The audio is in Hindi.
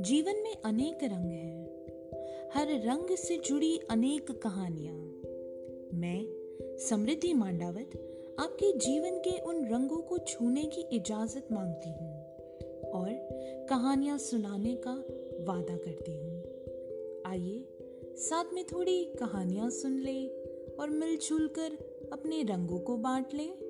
जीवन में अनेक रंग हैं। हर रंग से जुड़ी अनेक कहानियाँ। मैं, समृद्धि मांडावत, आपके जीवन के उन रंगों को छूने की इजाज़त मांगती हूँ और कहानियाँ सुनाने का वादा करती हूँ। आइए, साथ में थोड़ी कहानियाँ सुन ले और मिलजुल कर अपने रंगों को बांट लें।